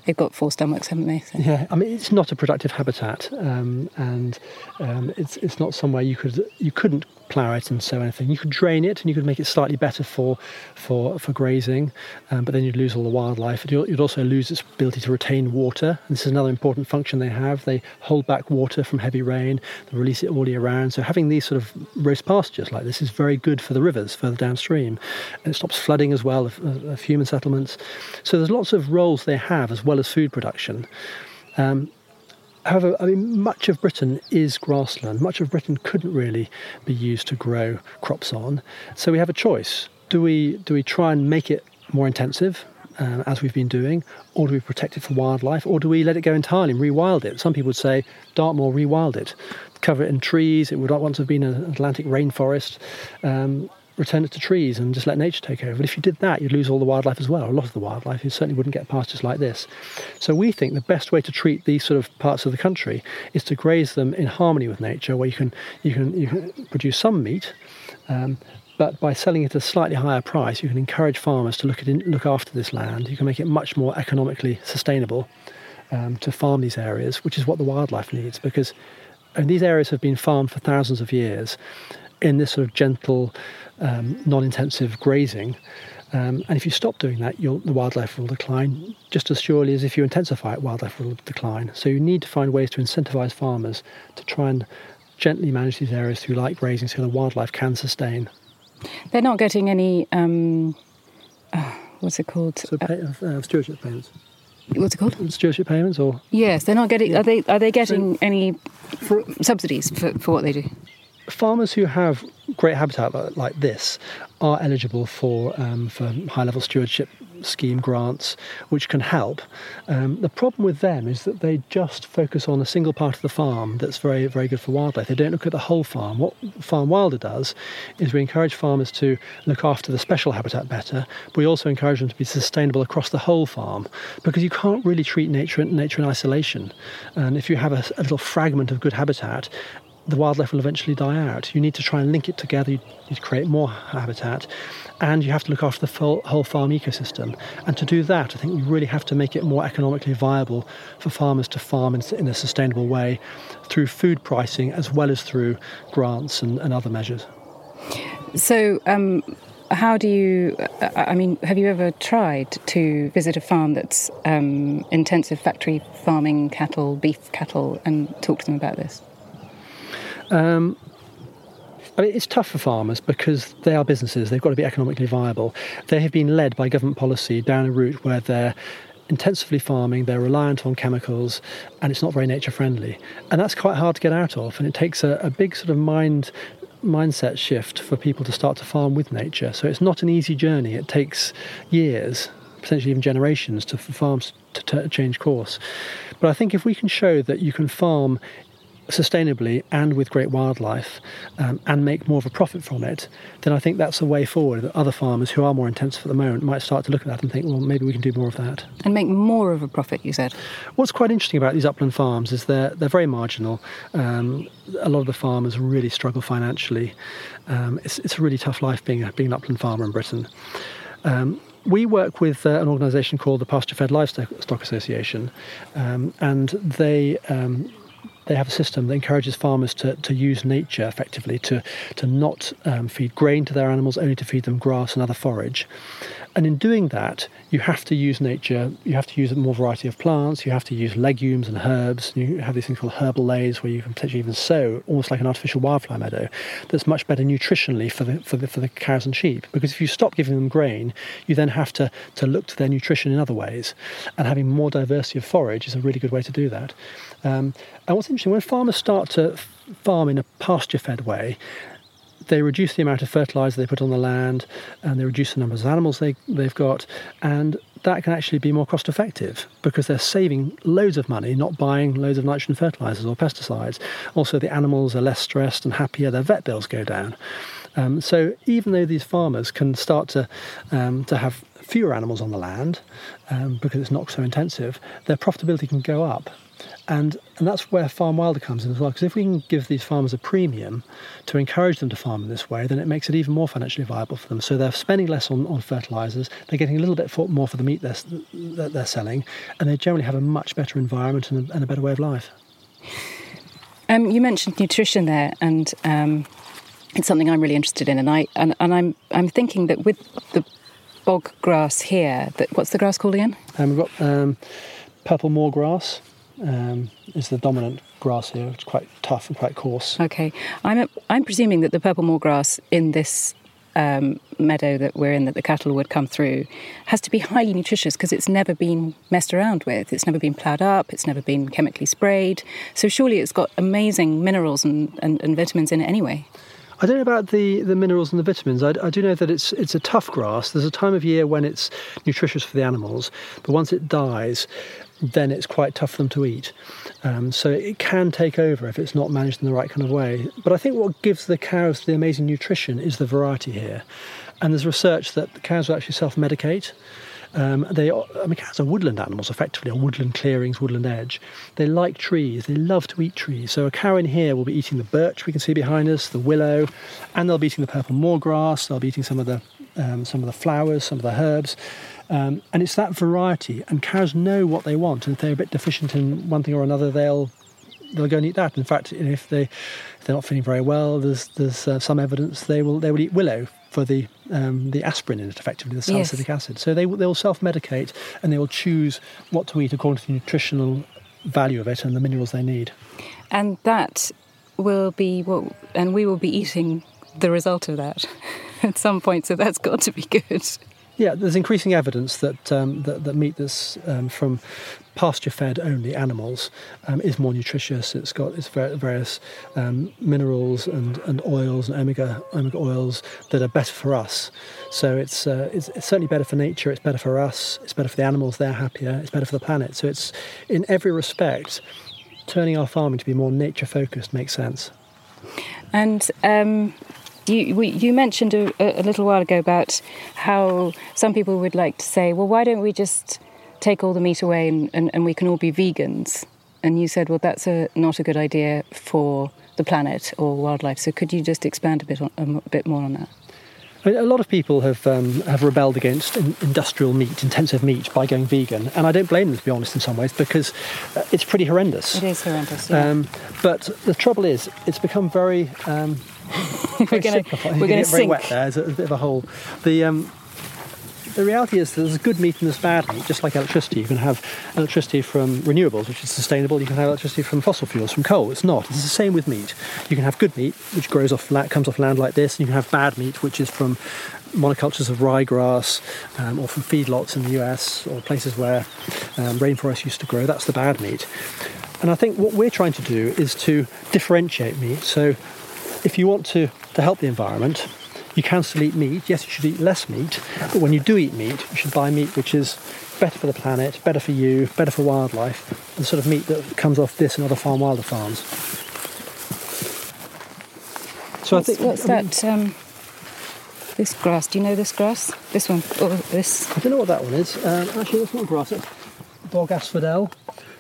they've got four stomachs, haven't they? So. Yeah, I mean it's not a productive habitat, um, and um, it's it's not somewhere you could you couldn't plough it and sow anything. You could drain it and you could make it slightly better for for for grazing, um, but then you'd lose all the wildlife. You'd also lose its ability to retain water. And this is another important function they have. They hold back water from heavy rain. They release it all year round. So having these sort of rhos pastures like this is very good for the rivers further downstream, and it stops flooding as well of, of human settlements. So there's lots of roles they have as well as food production. Um, However, I mean, much of Britain is grassland. Much of Britain couldn't really be used to grow crops on. So we have a choice. Do we, do we try and make it more intensive, um, as we've been doing, or do we protect it for wildlife, or do we let it go entirely and rewild it? Some people would say Dartmoor rewild it, cover it in trees. It would once have been an Atlantic rainforest. Um, return it to trees and just let nature take over. But if you did that, you'd lose all the wildlife as well, a lot of the wildlife. You certainly wouldn't get pastures like this. So we think the best way to treat these sort of parts of the country is to graze them in harmony with nature, where you can you can you can produce some meat. Um, but by selling it at a slightly higher price, you can encourage farmers to look at look after this land. You can make it much more economically sustainable um, to farm these areas, which is what the wildlife needs. Because and these areas have been farmed for thousands of years in this sort of gentle um, non-intensive grazing. Um, and if you stop doing that, the wildlife will decline just as surely as if you intensify it, wildlife will decline. So you need to find ways to incentivize farmers to try and gently manage these areas through light grazing so the wildlife can sustain. They're not getting any, um, uh, what's it called? So pay, uh, stewardship payments. What's it called? Stewardship payments, or yes, they're not getting. Are they? Are they getting so, any for, subsidies for, for what they do? Farmers who have great habitat like this are eligible for um, for high level stewardship scheme grants, which can help. Um, the problem with them is that they just focus on a single part of the farm that's very very good for wildlife. They don't look at the whole farm. What Farm Wilder does is we encourage farmers to look after the special habitat better, but we also encourage them to be sustainable across the whole farm because you can't really treat nature nature in isolation. And if you have a, a little fragment of good habitat the wildlife will eventually die out. You need to try and link it together, you need to create more habitat, and you have to look after the whole farm ecosystem. And to do that, I think you really have to make it more economically viable for farmers to farm in, in a sustainable way through food pricing as well as through grants and, and other measures. So, um, how do you i mean have you ever tried to visit a farm that's um, intensive factory farming cattle beef cattle and talk to them about this um, I mean, it's tough for farmers because they are businesses. They've got to be economically viable. They have been led by government policy down a route where they're intensively farming, they're reliant on chemicals, and it's not very nature friendly. And that's quite hard to get out of. And it takes a, a big sort of mind mindset shift for people to start to farm with nature. So it's not an easy journey. It takes years, potentially even generations, to, for farms to, to change course. But I think if we can show that you can farm sustainably and with great wildlife um, and make more of a profit from it, then I think that's a way forward that other farmers who are more intensive at the moment might start to look at that and think, well, maybe we can do more of that. And make more of a profit, you said? What's quite interesting about these upland farms is they're, they're very marginal. Um, a lot of the farmers really struggle financially. Um, it's, it's a really tough life being, a, being an upland farmer in Britain. Um, we work with uh, an organisation called the Pasture Fed Livestock Association, um, and they um, they have a system that encourages farmers to, to use nature effectively, to, to not um, feed grain to their animals, only to feed them grass and other forage. And in doing that, you have to use nature, you have to use a more variety of plants, you have to use legumes and herbs. You have these things called herbal leys where you can potentially even sow almost like an artificial wildflower meadow that's much better nutritionally for the, for the, for the cows and sheep. Because if you stop giving them grain, you then have to, to look to their nutrition in other ways. And having more diversity of forage is a really good way to do that. Um, and what's interesting, when farmers start to farm in a pasture fed way, they reduce the amount of fertilizer they put on the land and they reduce the numbers of animals they, they've got and that can actually be more cost effective because they're saving loads of money not buying loads of nitrogen fertilizers or pesticides also the animals are less stressed and happier their vet bills go down um, so even though these farmers can start to um, to have fewer animals on the land um, because it's not so intensive, their profitability can go up. And, and that's where Farm Wilder comes in as well. Because if we can give these farmers a premium to encourage them to farm in this way, then it makes it even more financially viable for them. So they're spending less on, on fertilizers, they're getting a little bit for, more for the meat they're, that they're selling, and they generally have a much better environment and a, and a better way of life. Um, you mentioned nutrition there, and um, it's something I'm really interested in, and I and, and I'm I'm thinking that with the bog grass here, that what's the grass called again? Um, we've got um, purple moor grass. Um, is the dominant grass here. It's quite tough and quite coarse. Okay, I'm I'm presuming that the purple moor grass in this um, meadow that we're in that the cattle would come through has to be highly nutritious because it's never been messed around with. It's never been ploughed up. It's never been chemically sprayed. So surely it's got amazing minerals and, and, and vitamins in it anyway. I don't know about the, the minerals and the vitamins. I, I, do know that it's it's a tough grass. There's a time of year when it's nutritious for the animals, but once it dies, then it's quite tough for them to eat. Um, so it can take over if it's not managed in the right kind of way. But I think what gives the cows the amazing nutrition is the variety here. And there's research that the cows will actually self medicate. Um, they, I mean, cows are woodland animals, effectively, on woodland clearings, woodland edge. They like trees. They love to eat trees. So a cow in here will be eating the birch we can see behind us, the willow, and they'll be eating the purple moor grass. They'll be eating some of the um, some of the flowers, some of the herbs. Um, and it's that variety, and cows know what they want. And if they're a bit deficient in one thing or another, they'll they'll go and eat that. In fact, if they if they're not feeling very well, there's there's uh, some evidence they will they will eat willow for the um, the aspirin in it, effectively the salicylic yes. acid. So they they will self medicate and they will choose what to eat according to the nutritional value of it and the minerals they need. And that will be what, and we will be eating the result of that at some point. So that's got to be good. Yeah, there's increasing evidence that um, that, that, meat that's um, from pasture-fed only animals um, is more nutritious. It's got its various um, minerals and, and oils and omega omega oils that are better for us. So it's, uh, it's, it's certainly better for nature. It's better for us. It's better for the animals. They're happier. It's better for the planet. So it's in every respect, turning our farming to be more nature-focused makes sense. And um, you, we, you mentioned a, a, little while ago about how some people would like to say, well, why don't we just take all the meat away and, and, and we can all be vegans? And you said, well, that's a, not a good idea for the planet or wildlife. So could you just expand a bit, on, a bit more on that? A lot of people have um, have rebelled against industrial meat, intensive meat, by going vegan, and I don't blame them to be honest in some ways because uh, it's pretty horrendous. It is horrendous. Yeah. Um, but the trouble is, it's become very um, we're going to we're going to sink. wet there. There's a, a bit of a hole. The um, the reality is there's good meat and there's bad meat, just like electricity. You can have electricity from renewables, which is sustainable. You can have electricity from fossil fuels, from coal. It's not. It's the same with meat. You can have good meat, which grows off land, comes off land like this, and you can have bad meat, which is from monocultures of ryegrass um, or from feedlots in the US or places where um, rainforests used to grow. That's the bad meat. And I think what we're trying to do is to differentiate meat. So if you want to, to help the environment, you can still eat meat. Yes, you should eat less meat, but when you do eat meat, you should buy meat which is better for the planet, better for you, better for wildlife, the sort of meat that comes off this and other farm wilder farms. So what's, I think what's I mean, that? Um, this grass. Do you know this grass? This one or this? I don't know what that one is. Um, actually, that's not grass. It's bog asphodel.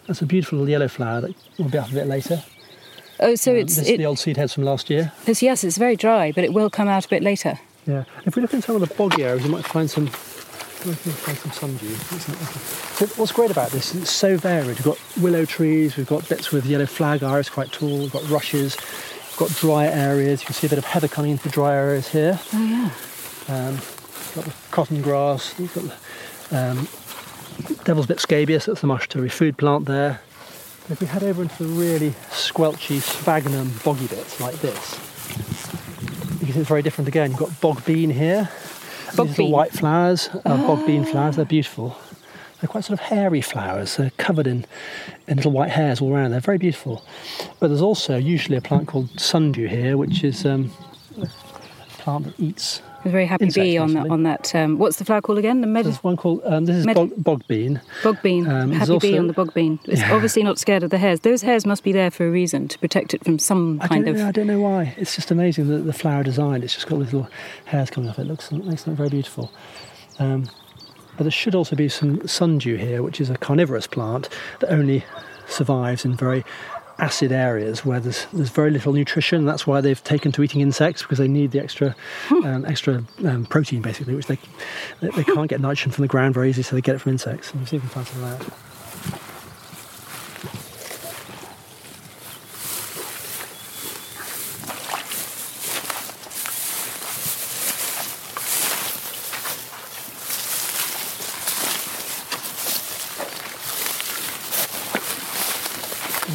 That's a beautiful little yellow flower that will be up a bit later. Oh, so um, it's this it, the old seed heads from last year. Yes, it's very dry, but it will come out a bit later. Yeah. If we look in some of the boggy areas, you might find some. Find some sundew. So what's great about this is it's so varied. We've got willow trees, we've got bits with yellow flag iris quite tall, we've got rushes, we've got dry areas. You can see a bit of heather coming into the dry areas here. Oh yeah. Um, got the cotton grass. We've got the um, devil's bit scabious. That's the mushroom food plant there. If we head over into the really squelchy sphagnum boggy bits like this, you can see it's very different again. You've got bog bean here. Bog These bean. white flowers, uh, bog bean flowers, they're beautiful. They're quite sort of hairy flowers. They're covered in, in little white hairs all around. They're very beautiful. But there's also usually a plant called sundew here, which is um, a plant that eats very happy bee on that. On that, um, what's the flower called again? The med- There's one called um, this is med- bog, bog, bean. Bog bean. Um, happy also, bee on the bog bean. It's yeah. obviously not scared of the hairs. Those hairs must be there for a reason to protect it from some kind of. Know, I don't know why. It's just amazing the, the flower design. It's just got little hairs coming off. It looks it makes very beautiful. Um, But there should also be some sundew here, which is a carnivorous plant that only survives in very acid areas where there's there's very little nutrition. That's why they've taken to eating insects because they need the extra um, extra um, protein basically, which they they can't get nitrogen from the ground very easily, so they get it from insects. And we'll see if we can find some of that.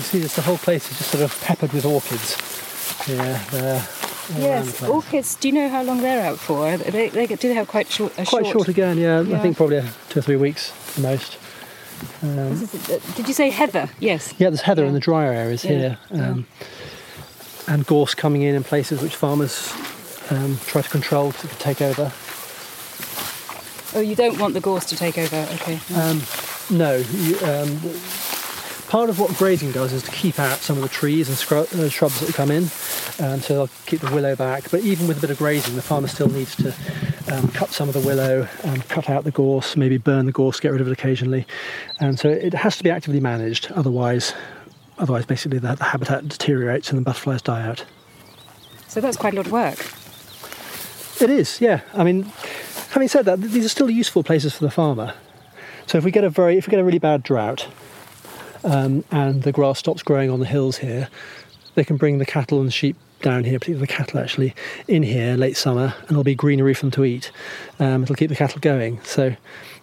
See, this the whole place is just sort of peppered with orchids. Yeah, Yes, orchids. Do you know how long they're out for? They, they do they have quite short. A Quite short again, yeah. I think probably two or three weeks at most. This is- uh, Did you say heather? Yes. Yeah, there's heather in the drier areas Yeah, here, um, and gorse coming in in places which farmers um, try to control to take over. Oh, you don't want the gorse to take over. Okay. Um, no, you, um, part of what grazing does is to keep out some of the trees and scrub, uh, shrubs that come in, um, so they'll keep the willow back. But even with a bit of grazing, the farmer still needs to um, cut some of the willow, um, cut out the gorse, maybe burn the gorse, get rid of it occasionally, and so it has to be actively managed. Otherwise, otherwise, basically the, the habitat deteriorates and the butterflies die out. so that's quite a lot of work. It is, yeah. I mean, having said that, these are still useful places for the farmer. So if we get a very, if we get a really bad drought, um, and the grass stops growing on the hills here, they can bring the cattle and sheep down here, particularly the cattle actually, in here late summer, and there'll be greenery for them to eat. Um, it'll keep the cattle going. So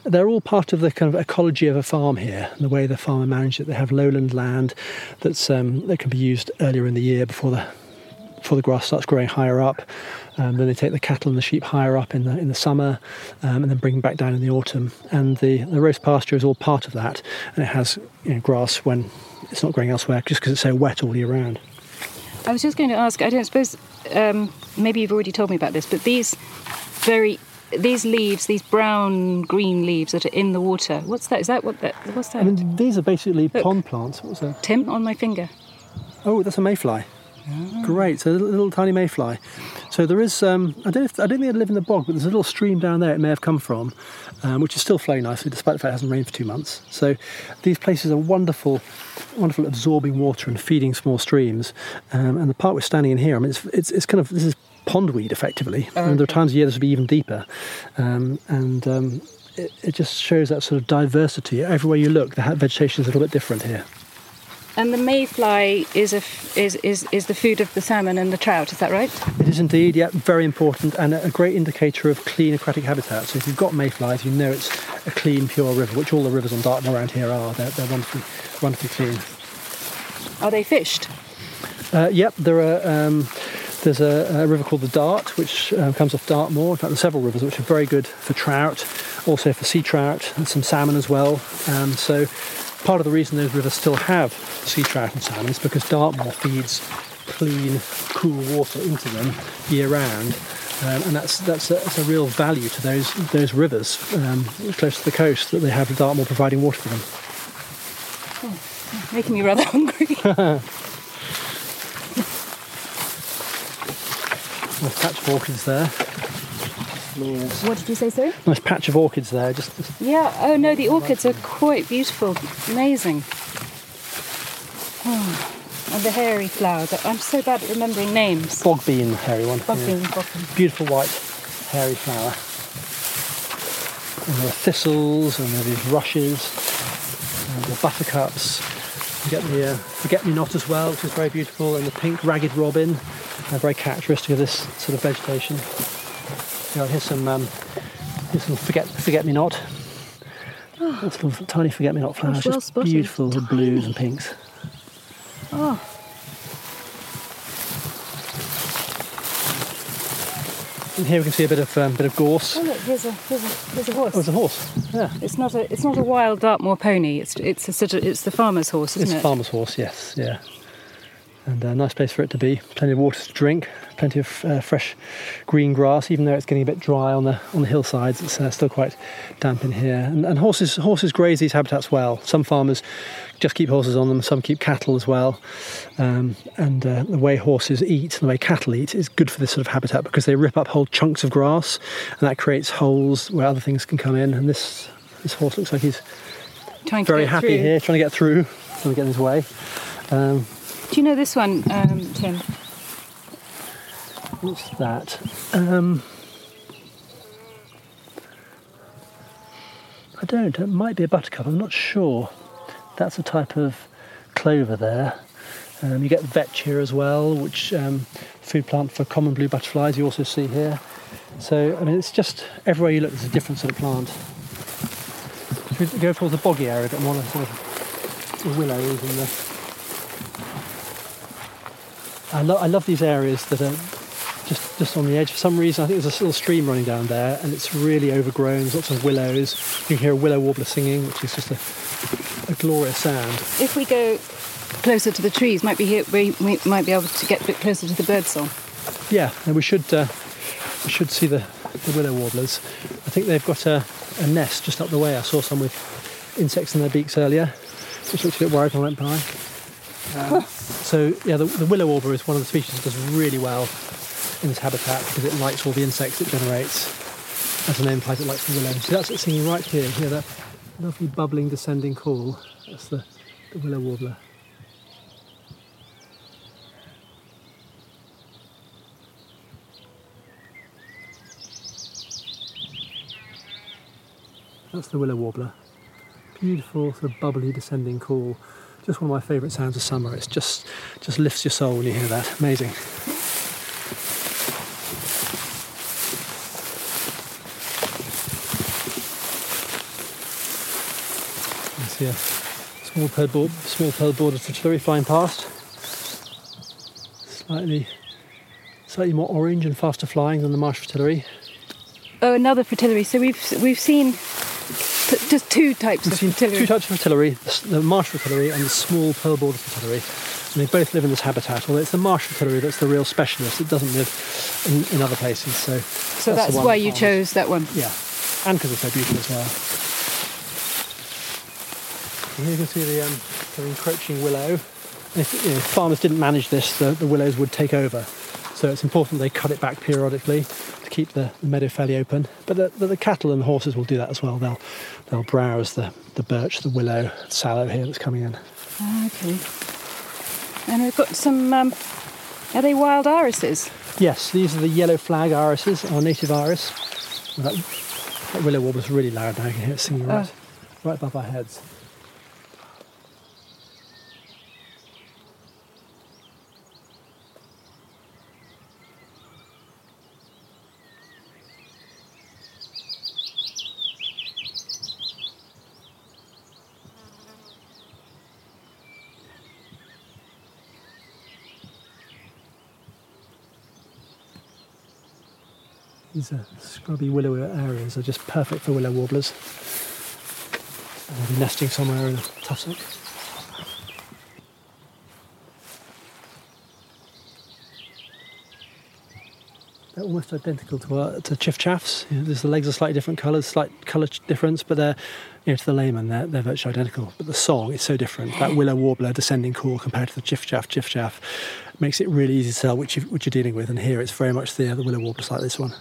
they're all part of the kind of ecology of a farm here, the way the farmer manages it. They have lowland land that's um, that can be used earlier in the year before the before the grass starts growing higher up. Um, then they take the cattle and the sheep higher up in the in the summer, um, and then bring them back down in the autumn. And the, the rhos pasture is all part of that, and it has you know, grass when it's not growing elsewhere, just because it's so wet all year round. I was just going to ask. I don't suppose um, maybe you've already told me about this, but these very these leaves, these brown green leaves that are in the water. What's that? Is that what that? What's that? I mean, these are basically Look. pond plants. What's that? Tim on my finger. Oh, that's a mayfly. Great, so a little, little tiny mayfly. So there is, um, I don't, if, I don't think they live in the bog, but there's a little stream down there. It may have come from, um, which is still flowing nicely, despite the fact it hasn't rained for two months. So these places are wonderful, wonderful at absorbing water and feeding small streams. Um, and the part we're standing in here, I mean, it's, it's, it's kind of this is pondweed effectively. and there are times of year this will be even deeper, um, and um, it, it just shows that sort of diversity. Everywhere you look, the vegetation is a little bit different here. And the mayfly is a f- is, is is the food of the salmon and the trout. Is that right? It is indeed, yeah, very important and a great indicator of clean aquatic habitat. So if you've got mayflies, you know it's a clean, pure river, which all the rivers on Dartmoor around here are. They're, they're wonderfully, wonderfully clean. Are they fished? Uh, yep, there are. Um, there's a, a river called the Dart, which um, comes off Dartmoor. In fact, there's several rivers which are very good for trout, also for sea trout and some salmon as well. Um, so, part of the reason those rivers still have sea trout and salmon is because Dartmoor feeds clean, cool water into them year round. Um, and that's that's a, that's a real value to those those rivers um, close to the coast that they have Dartmoor providing water for them. Making me rather hungry. Nice patch orchids what did you say, sir? Nice patch of orchids there. Just, just Yeah. Oh no, the orchids are quite beautiful, amazing. Oh, and the hairy flower. I'm so bad at remembering names. bog bean hairy one. Bog yeah. bean, bog bean. Beautiful white hairy flower. And there are thistles and there are these rushes and the buttercups. You get the uh, forget-me-not as well, which is very beautiful, and the pink ragged robin, uh, very characteristic of this sort of vegetation. Here's some um, here's some forget forget-me-not. That's little tiny forget-me-not flowers, well just spotted. beautiful with blues and pinks. Oh, And here we can see a bit of um, bit of gorse. oh look, here's a here's a here's a horse. Oh, it's a horse. Yeah. It's not a it's not a wild Dartmoor pony. It's it's a sort of it's the farmer's horse, isn't It's it? a farmer's horse, yes, yeah. and a nice place for it to be. Plenty of water to drink, plenty of uh, fresh green grass. Even though it's getting a bit dry on the on the hillsides, it's uh, still quite damp in here. And, and, horses horses graze these habitats well. Some farmers just keep horses on them. Some keep cattle as well. Um, and uh, the way horses eat, and the way cattle eat, is good for this sort of habitat because they rip up whole chunks of grass, and that creates holes where other things can come in. And this this horse looks like he's trying very happy through. here, trying to get through, trying to get in his way. Um, do you know this one, um, Tim? What's that? Um, I don't. It might be a buttercup. I'm not sure. That's a type of clover there. Um, you get vetch here as well, which um, food plant for common blue butterflies. You also see here. So I mean, it's just everywhere you look, there's a different sort of plant. Should we go towards the boggy area, a bit more sort of the willows and the I, lo- I love these areas that are just just on the edge. For some reason, I think there's a little stream running down there, and it's really overgrown. There's lots of willows. You can hear a willow warbler singing, which is just a, a glorious sound. If we go closer to the trees, might be here. We, we might be able to get a bit closer to the birdsong. Yeah, and we should uh, we should see the, the willow warblers. I think they've got a, a nest just up the way. I saw some with insects in their beaks earlier, which looked a bit worried when I went by. Um, so yeah, the, the, willow warbler is one of the species that does really well in its habitat because it likes all the insects it generates. As the name it likes the willow. So that's it singing right here. Hear that lovely bubbling descending call. That's the, the willow warbler. That's the willow warbler. Beautiful, sort of bubbly descending call just one of my favourite sounds of summer. It just just lifts your soul when you hear that. Amazing. See a small pearl, board, small pearl bordered fritillary flying past. Slightly, slightly more orange and faster flying than the marsh fritillary. Oh, another fritillary. So we've we've seen just two types of fritillary. Two types of fritillary, the marsh fritillary and the small pearl border fritillary. And they both live in this habitat, although it's the marsh fritillary that's the real specialist. It doesn't live in, in other places. So, so that's, that's why you chose that one? Yeah, and because it's so beautiful as well. And you can see the, um, the encroaching willow. If, you know, if farmers didn't manage this, the, the willows would take over. So it's important they cut it back periodically to keep the, the meadow fairly open. But the, the, the, cattle and the horses will do that as well. They'll they'll browse the, the birch, the willow, the sallow here that's coming in. Okay. And we've got some. Um, are they wild irises? Yes, these are the yellow flag irises, our native iris. That, that willow warbler's really loud now. You can hear it singing right, oh. right above our heads. These are scrubby willow areas are just perfect for willow warblers. They'll be nesting somewhere in a tussock. They're almost identical to, uh, to chiffchaffs. You know, the legs are slightly different colours, slight colour difference, but they're, you know, to the layman, they're, they're virtually identical. But the song is so different. That willow warbler descending call compared to the chiffchaff, chiffchaff makes it really easy to tell which, you, which you're dealing with. And here it's very much the, the willow warbler like this one.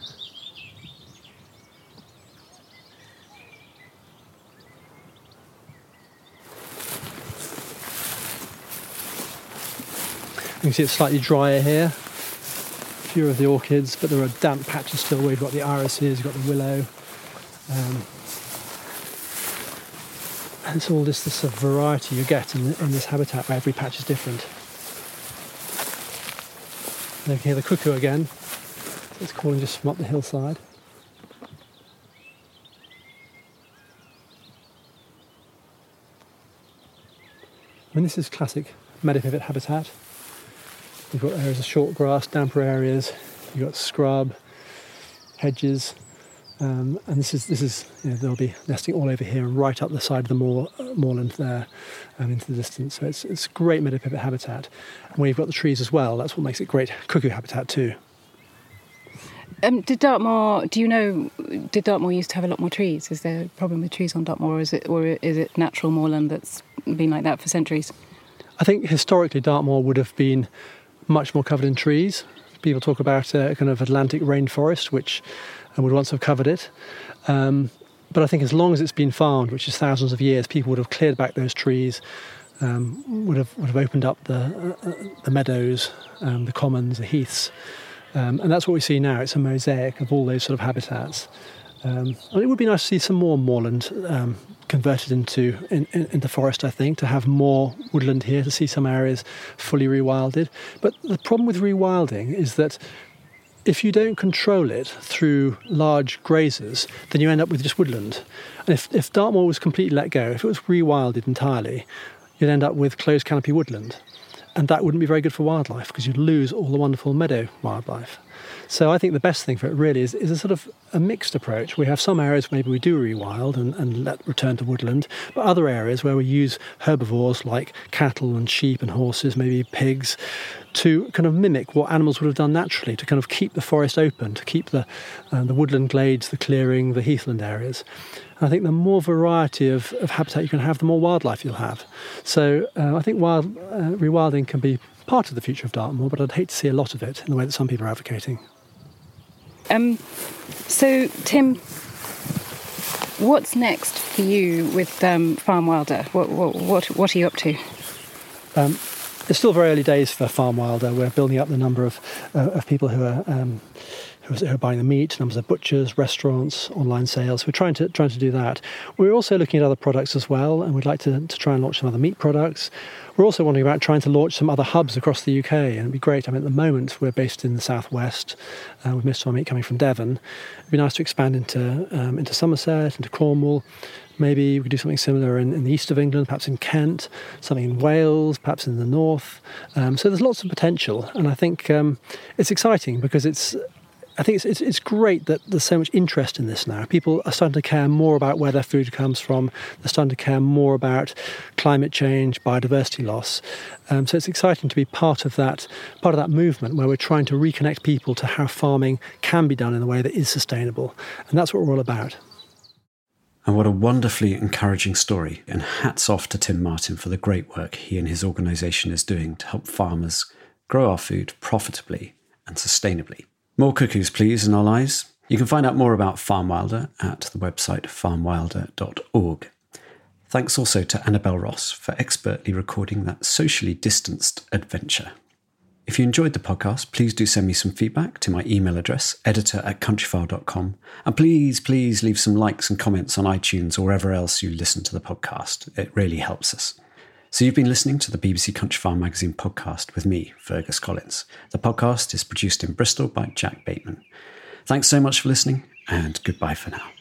You can see it's slightly drier here. Fewer of the orchids, but there are damp patches still where you've got the irises, you've got the willow. Um, and it's all this, this sort of variety you get in, in this habitat where every patch is different. And you can hear the cuckoo again. It's calling just from up the hillside. I mean, this is classic pipit habitat. You've got areas of short grass, damper areas, you've got scrub, hedges, Um, and this is this is you know, they'll be nesting all over here and right up the side of the moor, uh, moorland there, um, into the distance. So it's it's great meadow pipit habitat. And when you've got the trees as well, that's what makes it great cuckoo habitat too. Um, did Dartmoor? Do you know? Did Dartmoor used to have a lot more trees? Is there a problem with trees on Dartmoor, or is it, or is it natural moorland that's been like that for centuries? I think historically Dartmoor would have been much more covered in trees. People talk about a kind of Atlantic rainforest, which uh, would once have covered it. Um, but I think as long as it's been farmed, which is thousands of years, people would have cleared back those trees, um, would have would have opened up the uh, the meadows, um, the commons, the heaths, um, and that's what we see now. It's a mosaic of all those sort of habitats. Um, and it would be nice to see some more moorland um, converted into in, in, into forest. I think to have more woodland here, to see some areas fully rewilded. But the problem with rewilding is that if you don't control it through large grazers, then you end up with just woodland. And if, if Dartmoor was completely let go, if it was rewilded entirely, you'd end up with closed canopy woodland. And that wouldn't be very good for wildlife because you'd lose all the wonderful meadow wildlife. So I think the best thing for it really is, is a sort of a mixed approach. We have some areas where maybe we do rewild and, and let return to woodland, but other areas where we use herbivores like cattle and sheep and horses, maybe pigs, to kind of mimic what animals would have done naturally, to kind of keep the forest open, to keep the, uh, the woodland glades, the clearing, the heathland areas. And I think the more variety of, of habitat you can have, the more wildlife you'll have. So uh, I think wild, uh, rewilding can be part of the future of Dartmoor, but I'd hate to see a lot of it in the way that some people are advocating. Um, so, Tim, what's next for you with um, Farm Wilder? What, what, what, are you up to? Um, it's still very early days for Farm Wilder. We're building up the number of, uh, of people who are um, who are buying the meat, numbers of butchers, restaurants, online sales. We're trying to trying to do that. We're also looking at other products as well, and we'd like to, to try and launch some other meat products. We're also wondering about trying to launch some other hubs across the UK, and it'd be great. I mean, at the moment we're based in the southwest. Uh, most of our meat coming from Devon. It'd be nice to expand into um, into Somerset, into Cornwall. Maybe we could do something similar in, in, the east of England, perhaps in Kent, something in Wales, perhaps in the north. Um, so there's lots of potential, and I think um, it's exciting because it's I think it's, it's, it's, great that there's so much interest in this now. People are starting to care more about where their food comes from. They're starting to care more about climate change, biodiversity loss. Um, so it's exciting to be part of that part of that movement where we're trying to reconnect people to how farming can be done in a way that is sustainable, and that's what we're all about. And what a wonderfully encouraging story. And hats off to Tim Martin for the great work he and his organisation is doing to help farmers grow our food profitably and sustainably. More cuckoos, please, in our lives. You can find out more about FarmWilder at the website farmwilder.org. Thanks also to Annabel Ross for expertly recording that socially distanced adventure. If you enjoyed the podcast, please do send me some feedback to my email address, editor at countryfile.com. And please, please leave some likes and comments on iTunes or wherever else you listen to the podcast. It really helps us. So, you've been listening to the BBC Countryfile Magazine podcast with me, Fergus Collins. The podcast is produced in Bristol by Jack Bateman. Thanks so much for listening, and goodbye for now.